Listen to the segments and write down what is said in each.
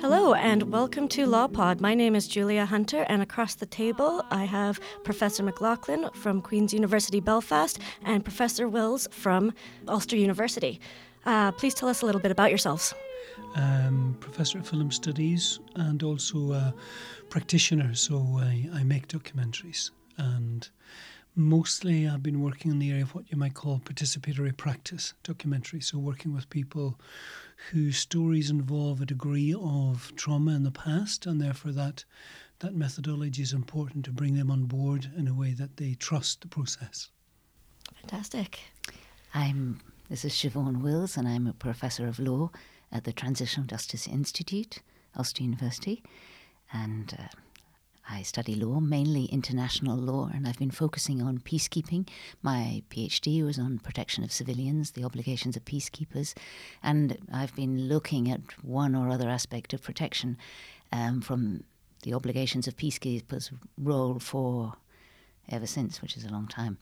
Hello and welcome to LawPod. My name is Julia Hunter, and across the table I have Professor McLaughlin from Queen's University Belfast and Professor Wills from Ulster University. Uh, please tell us a little bit about yourselves. Um, professor of film studies and also a practitioner, so I, I make documentaries and Mostly, I've been working in the area of what you might call participatory practice documentary. So, working with people whose stories involve a degree of trauma in the past, and therefore that that methodology is important to bring them on board in a way that they trust the process. Fantastic. I'm this is Siobhan Wills, and I'm a professor of law at the Transitional Justice Institute, Ulster University, and. Uh, I study law, mainly international law, and I've been focusing on peacekeeping. My PhD was on protection of civilians, the obligations of peacekeepers, and I've been looking at one or other aspect of protection um, from the obligations of peacekeepers' role for ever since, which is a long time.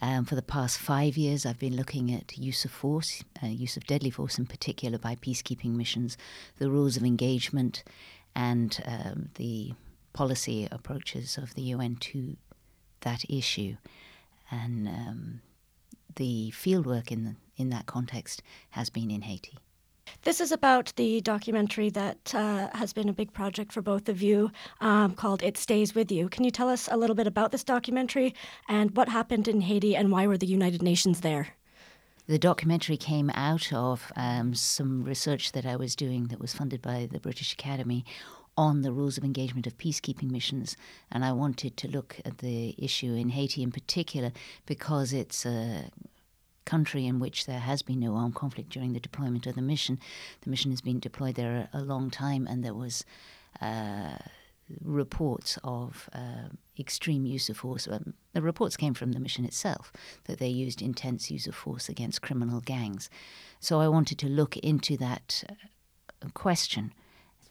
Um, for the past five years, I've been looking at use of force, uh, use of deadly force in particular by peacekeeping missions, the rules of engagement, and um, the policy approaches of the UN to that issue, and um, the fieldwork in the, in that context has been in Haiti. This is about the documentary that uh, has been a big project for both of you um, called It Stays With You. Can you tell us a little bit about this documentary and what happened in Haiti and why were the United Nations there? The documentary came out of um, some research that I was doing that was funded by the British Academy on the rules of engagement of peacekeeping missions. And I wanted to look at the issue in Haiti in particular because it's a country in which there has been no armed conflict during the deployment of the mission. The mission has been deployed there a, long time, and there was. Uh, reports of uh, extreme use of force. Um, the reports came from the mission itself that they used intense use of force against criminal gangs. So I wanted to look into that uh, question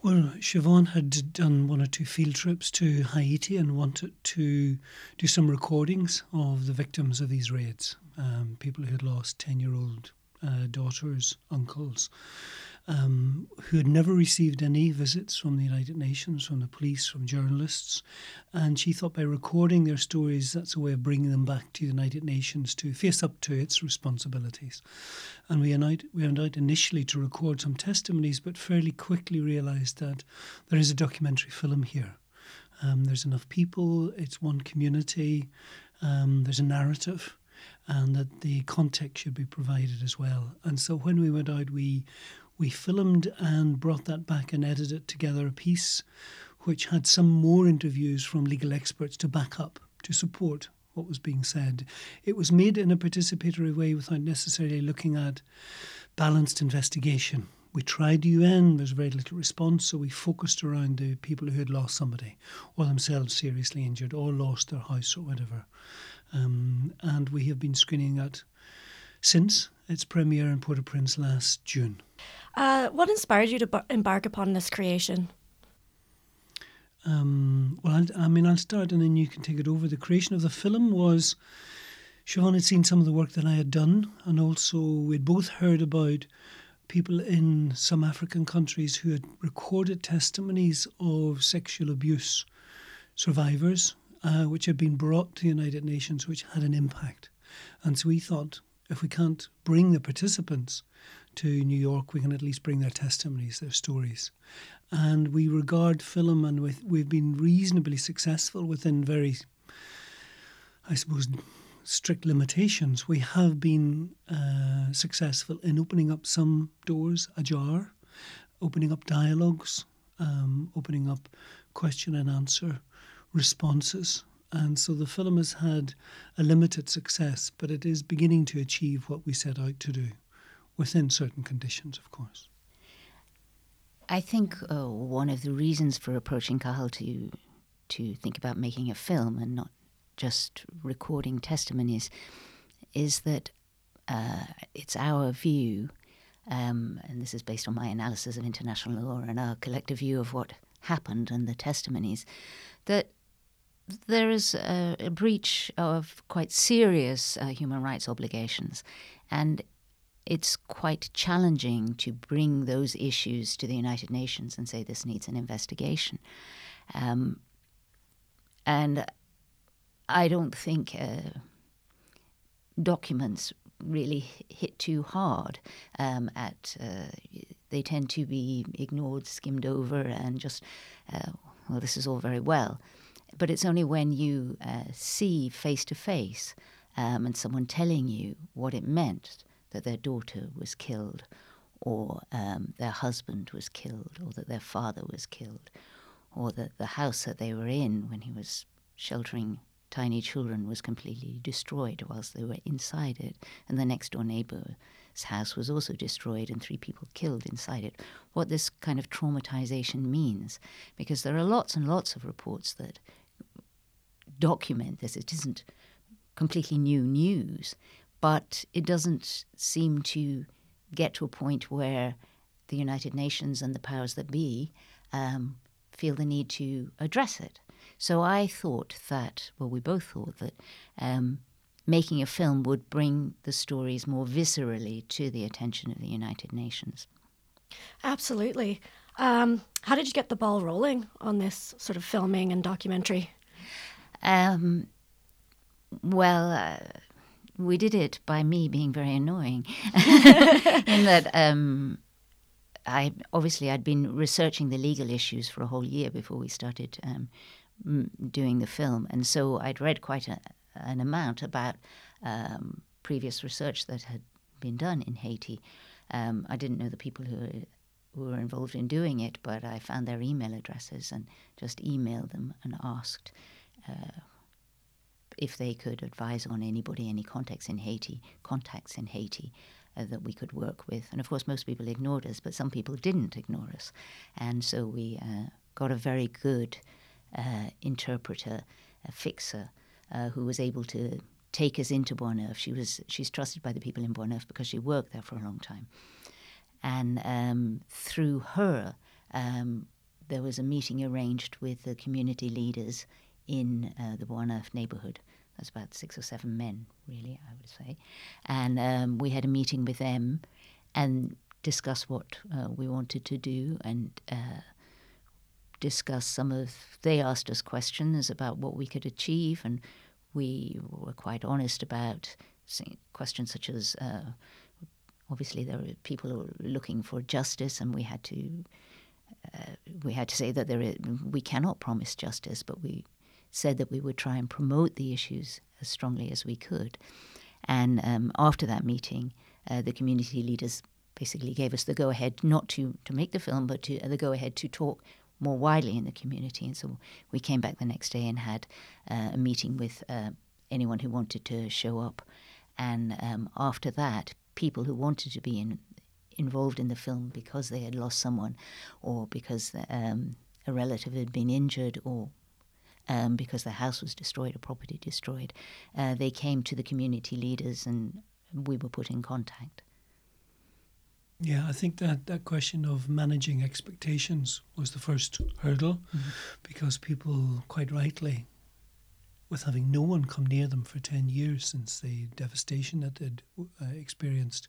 well, Siobhan had done one or two field trips to Haiti and wanted to do some recordings of the victims of these raids, um, people who had lost 10 year old uh, daughters, uncles, um, who had never received any visits from the United Nations, from the police, from journalists. And she thought by recording their stories, that's a way of bringing them back to the United Nations to face up to its responsibilities. And we went out, we went out initially to record some testimonies, but fairly quickly realised that there is a documentary film here. Um, there's enough people, it's one community, um, there's a narrative and that the context should be provided as well. And so when we went out, we we filmed and brought that back and edited together a piece which had some more interviews from legal experts to back up, to support what was being said. It was made in a participatory way without necessarily looking at balanced investigation. We tried the UN, there was very little response, so we focused around the people who had lost somebody or themselves seriously injured or lost their house or whatever. Um, and we have been screening that since its premiere in Port-au-Prince last June. Uh, what inspired you to embark upon this creation? Um, well, I, I, mean, I'll start and then you can take it over. The creation of the film was Siobhan had seen some of the work that I had done, and also we'd both heard about people in some African countries who had recorded testimonies of sexual abuse survivors, uh, which had been brought to the United Nations, which had an impact. And so we thought if we can't bring the participants to New York, we can at least bring their testimonies, their stories. And we regard film, and with, we've been reasonably successful within very, I suppose, strict limitations. We have been uh, successful in opening up some doors ajar, opening up dialogues, um, opening up question and answer responses. And so the film has had a limited success, but it is beginning to achieve what we set out to do within certain conditions, of course. I think uh, one of the reasons for approaching Cahal to to think about making a film and not just recording testimonies is that uh, it's our view, um, and this is based on my analysis of international law and our collective view of what happened and the testimonies, that there is a, a breach of quite serious uh, human rights obligations. And it's quite challenging to bring those issues to the United Nations and say this needs an investigation. Um, and I don't think uh, documents really hit too hard um, at uh, they tend to be ignored skimmed over and just uh, well this is all very well but it's only when you uh, see face to face and someone telling you what it meant that their daughter was killed or um, their husband was killed or that their father was killed or that the house that they were in when he was sheltering tiny children was completely destroyed whilst they were inside it, and the next door neighbor's house was also destroyed and three people killed inside it. What this kind of traumatization means, because there are lots and lots of reports that document this. It isn't completely new news, but it doesn't seem to get to a point where the United Nations and the powers that be um, feel the need to address it. So I thought that, well, we both thought that um, making a film would bring the stories more viscerally to the attention of the United Nations. Absolutely. Um, how did you get the ball rolling on this sort of filming and documentary? Um, well, uh, we did it by me being very annoying, in that um, I obviously I'd been researching the legal issues for a whole year before we started um, doing the film, and so I'd read quite a, an amount about um, previous research that had been done in Haiti. Um, I didn't know the people who were, who were involved in doing it, but I found their email addresses and just emailed them and asked uh, if they could advise on anybody, any contacts in Haiti, contacts in Haiti. Uh, that we could work with. And of course, most people ignored us, but some people didn't ignore us. And so we uh, got a very good uh, interpreter, a fixer, uh, who was able to take us into Bois Neuf. She was she's trusted by the people in Bois Neuf because she worked there for a long time, and um, through her, um, there was a meeting arranged with the community leaders in uh, the Bois Neuf neighborhood. That's about six or seven men, really, I would say, and um, we had a meeting with them and discuss what uh, we wanted to do and uh, discuss some of. They asked us questions about what we could achieve, and we were quite honest about questions such as. Uh, obviously, there were people who were looking for justice, and we had to. Uh, we had to say that there is, we cannot promise justice, but we said that we would try and promote the issues as strongly as we could. And um, after that meeting, uh, the community leaders basically gave us the go ahead not to, to make the film, but to uh, the go ahead to talk more widely in the community. And so we came back the next day and had uh, a meeting with uh, anyone who wanted to show up. And um, after that, people who wanted to be in, involved in the film because they had lost someone or because um, a relative had been injured or um, because the house was destroyed or property destroyed, uh, they came to the community leaders and we were put in contact. Yeah, I think that that question of managing expectations was the first hurdle mm-hmm. because people, quite rightly, with having no one come near them for 10 years since the devastation that they'd uh, experienced,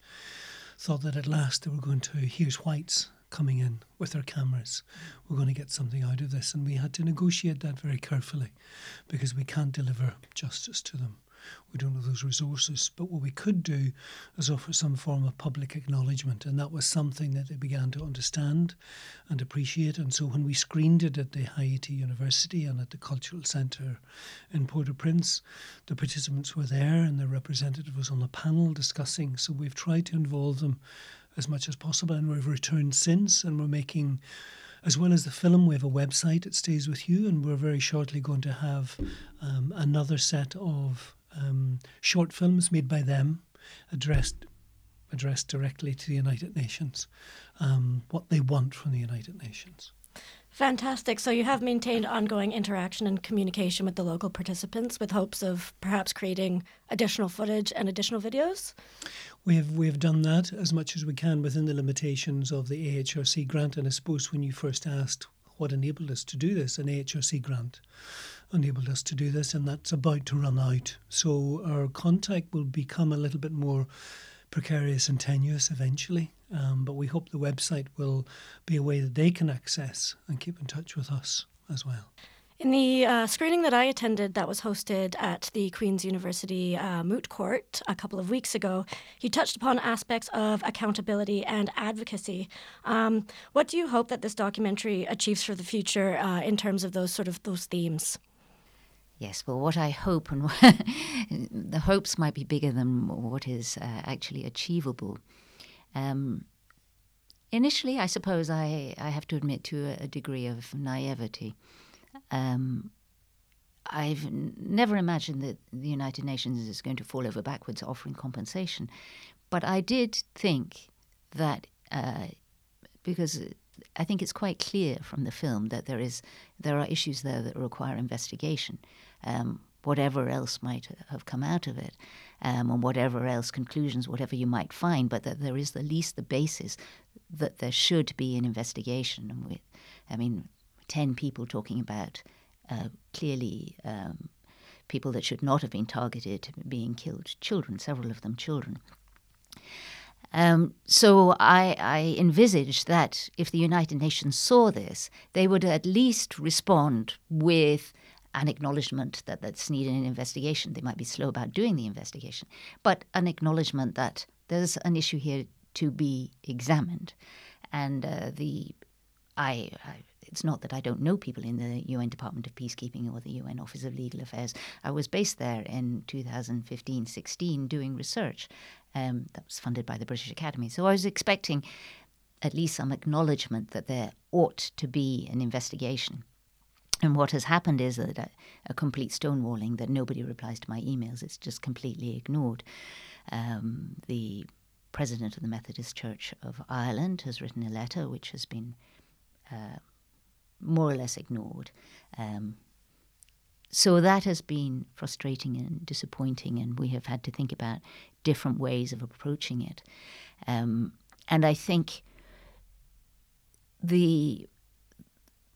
thought that at last they were going to, here's whites coming in with their cameras. We're going to get something out of this. And we had to negotiate that very carefully because we can't deliver justice to them. We don't have those resources. But what we could do is offer some form of public acknowledgement. And that was something that they began to understand and appreciate. And so when we screened it at the Haiti University and at the Cultural Centre in Port au Prince, the participants were there and the representative was on the panel discussing. So we've tried to involve them as much as possible and we've returned since and we're making as well as the film, we have a website, It Stays With You, and we're very shortly going to have um, another set of short films made by them addressed addressed directly to the United Nations, um, what they want from the United Nations. Fantastic. So you have maintained ongoing interaction and communication with the local participants with hopes of perhaps creating additional footage and additional videos? We have we have done that as much as we can within the limitations of the AHRC grant. And I suppose when you first asked what enabled us to do this, an AHRC grant enabled us to do this, and that's about to run out. So our contact will become a little bit more precarious and tenuous eventually. Um, but we hope the website will be a way that they can access and keep in touch with us as well. In the uh, screening that I attended that was hosted at the Queen's University uh, Moot Court a couple of weeks ago, you touched upon aspects of accountability and advocacy. Um, what do you hope that this documentary achieves for the future uh, in terms of those sort of those themes? Yes, well, what I hope, and the hopes might be bigger than what is uh, actually achievable. Um, initially, I suppose I, I have to admit to a, degree of naivety. Um, I've n- never imagined that the United Nations is going to fall over backwards offering compensation. But I did think that, uh, because I think it's quite clear from the film that there is there are issues there that require investigation. Um, whatever else might have come out of it, um, and whatever else conclusions, whatever you might find, but that there is at least the basis that there should be an investigation. And I mean, ten people talking about uh, clearly um, people that should not have been targeted being killed, children, several of them children. Um, so I, I envisaged that if the United Nations saw this, they would at least respond with an acknowledgement that that's needed an investigation. They might be slow about doing the investigation, but an acknowledgement that there's an issue here to be examined. And uh, the I, I, it's not that I don't know people in the UN Department of Peacekeeping or the UN Office of Legal Affairs. I was based there in 2015 16 doing research um, that was funded by the British Academy. So I was expecting at least some acknowledgement that there ought to be an investigation. And what has happened is that a, a, complete stonewalling, that nobody replies to my emails. It's just completely ignored. Um, the president of the Methodist Church of Ireland has written a letter which has been uh, more or less ignored. Um, so that has been frustrating and disappointing, and we have had to think about different ways of approaching it. Um, and I think the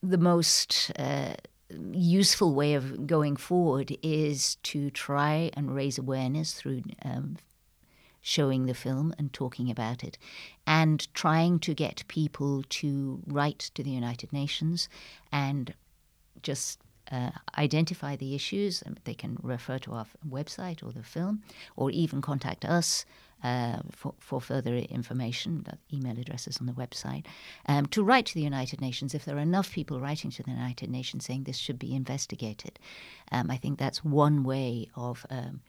the most uh, useful way of going forward is to try and raise awareness through um, showing the film and talking about it, and trying to get people to write to the United Nations and just uh, identify the issues. They can refer to our website or the film, or even contact us uh, for, for further information. The email addresses on the website. Um, to write to the United Nations, if there are enough people writing to the United Nations saying this should be investigated, um, I think that's one way of um,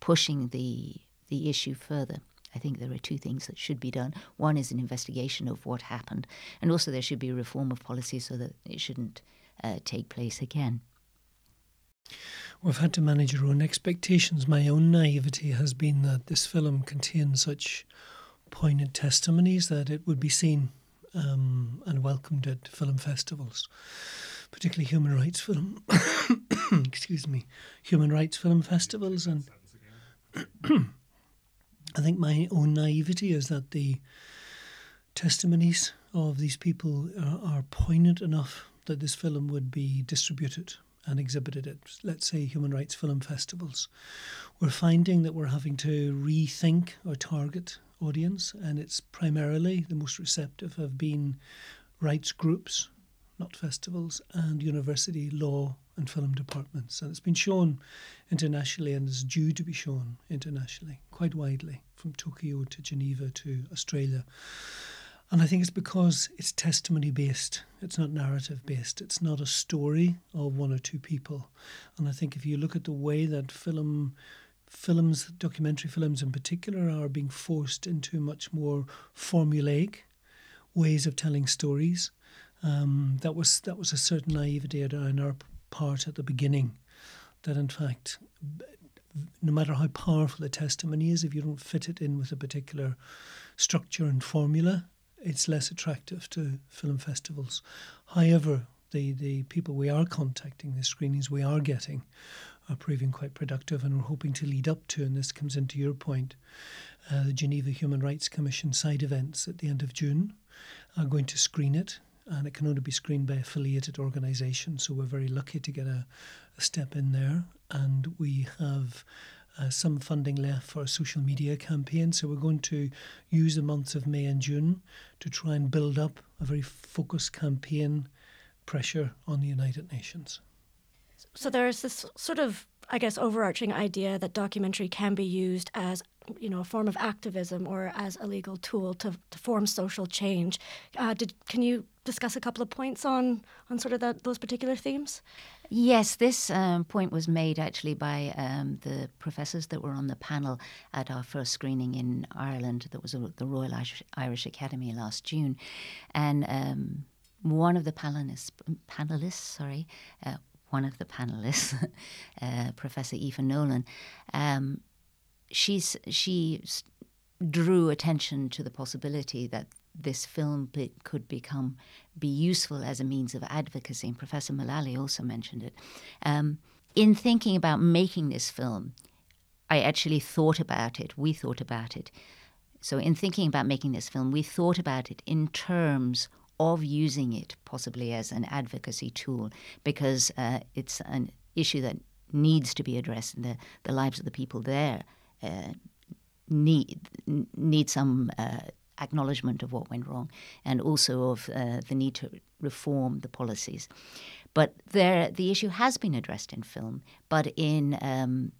pushing the the issue further. I think there are two things that should be done. One is an investigation of what happened, and also there should be a reform of policy so that it shouldn't uh, take place again. We've had to manage our own expectations. My own naivety has been that this film contains such poignant testimonies that it would be seen um, and welcomed at film festivals, particularly human rights film. excuse me, human rights film festivals, and I think my own naivety is that the testimonies of these people are, are poignant enough that this film would be distributed and exhibited at, let's say, human rights film festivals. We're finding that we're having to rethink our target audience, and it's primarily the most receptive have been rights groups, not festivals, and university law and film departments. And it's been shown internationally and is due to be shown internationally quite widely, from Tokyo to Geneva to Australia. And I think it's because it's testimony based, it's not narrative based, it's not a story of one or two people. And I think if you look at the way that film films, documentary films in particular, are being forced into much more formulaic ways of telling stories, Um, that was that was a certain naivety on our part at the beginning, that in fact, no matter how powerful a testimony is, if you don't fit it in with a particular structure and formula, it's less attractive to film festivals. However, the, the people we are contacting, the screenings we are getting, are proving quite productive, and we're hoping to lead up to, and this comes into your point, uh, the Geneva Human Rights Commission side events at the end of June are going to screen it, and it can only be screened by affiliated organisations. So we're very lucky to get a, a step in there, and we have. Uh, some funding left for a social media campaign. So we're going to use the months of May and June to try and build up a very focused campaign pressure on the United Nations. So there's this sort of, I guess, overarching idea that documentary can be used as you know a form of activism or as a legal tool to, to form social change. Uh, did can you discuss a couple of points on on sort of that, those particular themes? Yes, this um, point was made actually by um, the professors that were on the panel at our first screening in Ireland. That was at the Royal Irish, Academy last June, and um, one of the panelists, panelists, sorry, uh, one of the panelists, uh, Professor Aoife Nolan, um, she's, she drew attention to the possibility that this film could become be useful as a means of advocacy. And Professor Mullally also mentioned it. Um, in thinking about making this film, I actually thought about it. We thought about it. So, in thinking about making this film, we thought about it in terms of using it possibly as an advocacy tool because uh, it's an issue that needs to be addressed in the, the lives of the people there need need some uh, acknowledgement of what went wrong and also of uh, the need to reform the policies. But there, the issue has been addressed in film, but in um,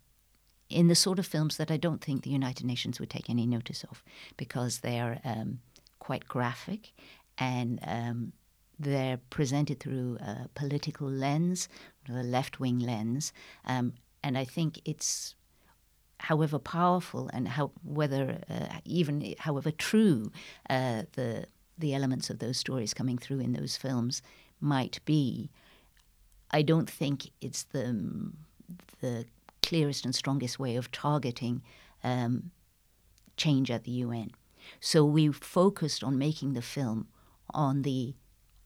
in the sort of films that I don't think the United Nations would take any notice of because they are um, quite graphic and um, they're presented through a political lens, the left wing lens. Um, and I think it's, however powerful and how, whether uh, even however true uh, the the elements of those stories coming through in those films might be, I don't think it's the the clearest and strongest way of targeting um, change at the UN. So we focused on making the film on the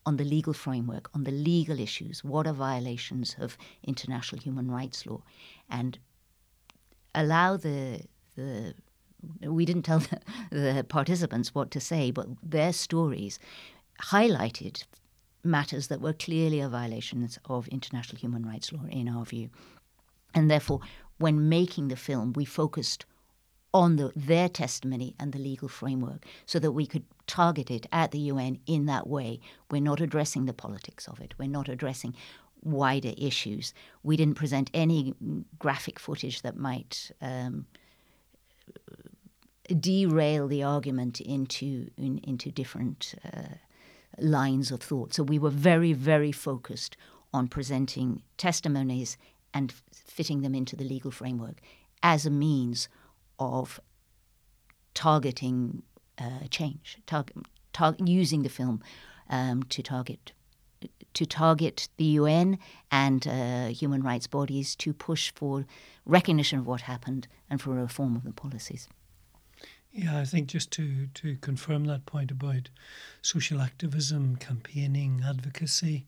on the legal framework, on the legal issues, what are violations of international human rights law, and allow the the we didn't tell the, the participants what to say, but their stories highlighted matters that were clearly a violations of international human rights law in our view. And therefore, when making the film, we focused on the, their testimony and the legal framework so that we could target it at the UN in that way. We're not addressing the politics of it, we're not addressing wider issues. We didn't present any graphic footage that might. Um, derail the argument into in, into different uh, lines of thought. So we were very, very focused on presenting testimonies and fitting them into the legal framework as a means of targeting uh, change, target, tar- using the film um, to target to target the UN and uh, human rights bodies to push for recognition of what happened and for reform of the policies. Yeah, I think just to, to confirm that point about social activism, campaigning, advocacy,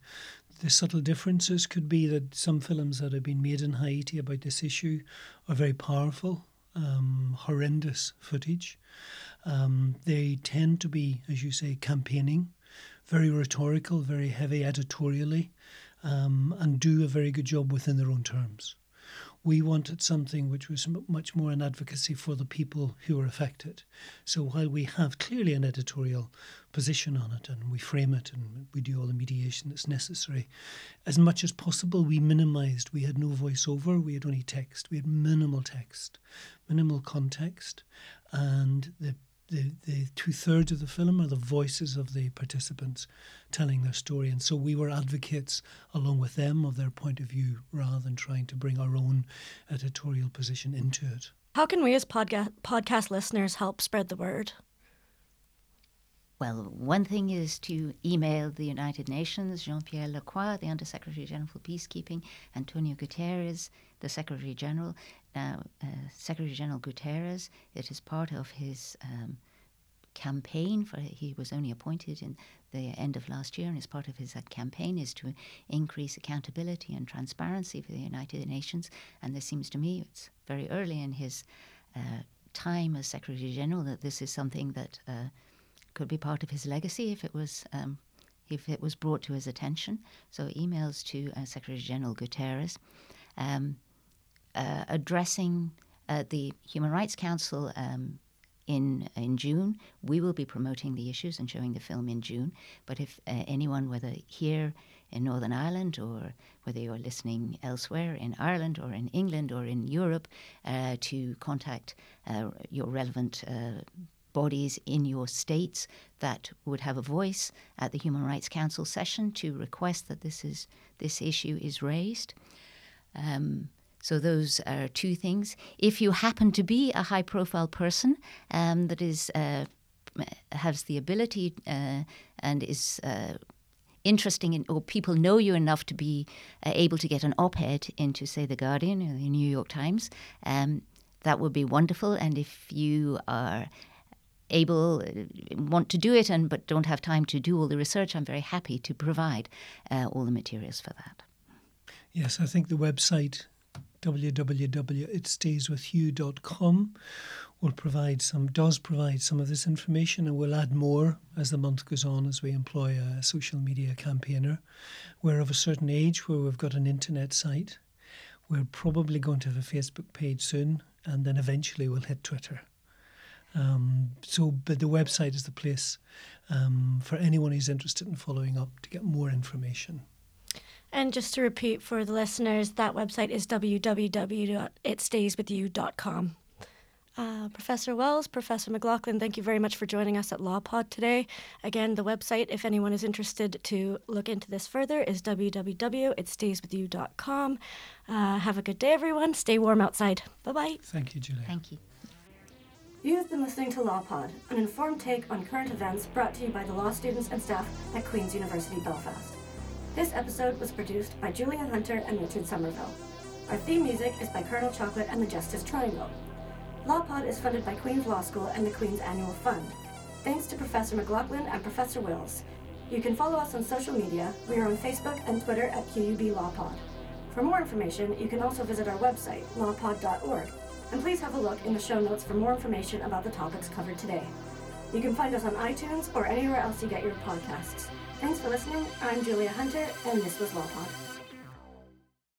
the subtle differences could be that some films that have been made in Haiti about this issue are very powerful um, horrendous footage. Um, they tend to be, as you say, campaigning, very rhetorical, very heavy editorially, um, and do a very good job within their own terms. We wanted something which was much more an advocacy for the people who are affected. So while we have clearly an editorial position on it and we frame it and we do all the mediation that's necessary, as much as possible we minimized. We had no voiceover, we had only text, we had minimal text, minimal context, and the the, the two thirds of the film are the voices of the participants telling their story. And so we were advocates along with them of their point of view rather than trying to bring our own editorial position into it. How can we as podca- podcast listeners help spread the word? Well, one thing is to email the United Nations, Jean Pierre Lacroix, the Under Secretary General for Peacekeeping, Antonio Guterres, the Secretary General. Now, uh, Secretary General Guterres, it is part of his um, campaign for he was only appointed in the end of last year and as part of his uh, campaign is to increase accountability and transparency for the United Nations and this seems to me it's very early in his uh, time as Secretary General that this is something that uh, could be part of his legacy if it was um, if it was brought to his attention. So emails to uh, Secretary General Guterres um, uh, addressing uh, the Human Rights Council. Um, in in June, we will be promoting the issues and showing the film in June. But if uh, anyone, whether here in Northern Ireland or whether you're listening elsewhere in Ireland or in England or in Europe, uh, to contact uh, your relevant uh, bodies in your states that would have a voice at the Human Rights Council session to request that this is this issue is raised. Um, so those are two things. If you happen to be a high-profile person um, that is uh, has the ability uh, and is uh, interesting in, or people know you enough to be uh, able to get an op-ed into, say, the Guardian or the New York Times, um, that would be wonderful. And if you are able want to do it and but don't have time to do all the research i'm very happy to provide uh, all the materials for that yes i think the website www.itstayswithyou.com will provide some does provide some of this information and we'll add more as the month goes on as we employ a social media campaigner. We're of a certain age where we've got an internet site. We're probably going to have a facebook page soon and then eventually we'll hit twitter. Um, so, but the website is the place um, for anyone who's interested in following up to get more information. And just to repeat for the listeners, that website is www.itstayswithyou.com. Uh, Professor Wells, Professor McLaughlin, thank you very much for joining us at LawPod today. Again, the website, if anyone is interested to look into this further, is www.itstayswithyou.com. Uh, have a good day, everyone. Stay warm outside. Bye bye. Thank you, Julie. thank you You have been listening to LawPod, an informed take on current events brought to you by the law students and staff at Queen's University Belfast. This episode was produced by Julia Hunter and Richard Somerville. Our theme music is by Colonel Chocolate and the Justice Triangle. LawPod is funded by Queen's Law School and the Queen's Annual Fund. Thanks to Professor McLaughlin and Professor Wills. You can follow us on social media. We are on Facebook and Twitter at QUB LawPod. For more information, you can also visit our website, lawpod.org, and please have a look in the show notes for more information about the topics covered today. You can find us on iTunes or anywhere else you get your podcasts. Thanks for listening. I'm Julia Hunter, and this was LawPod.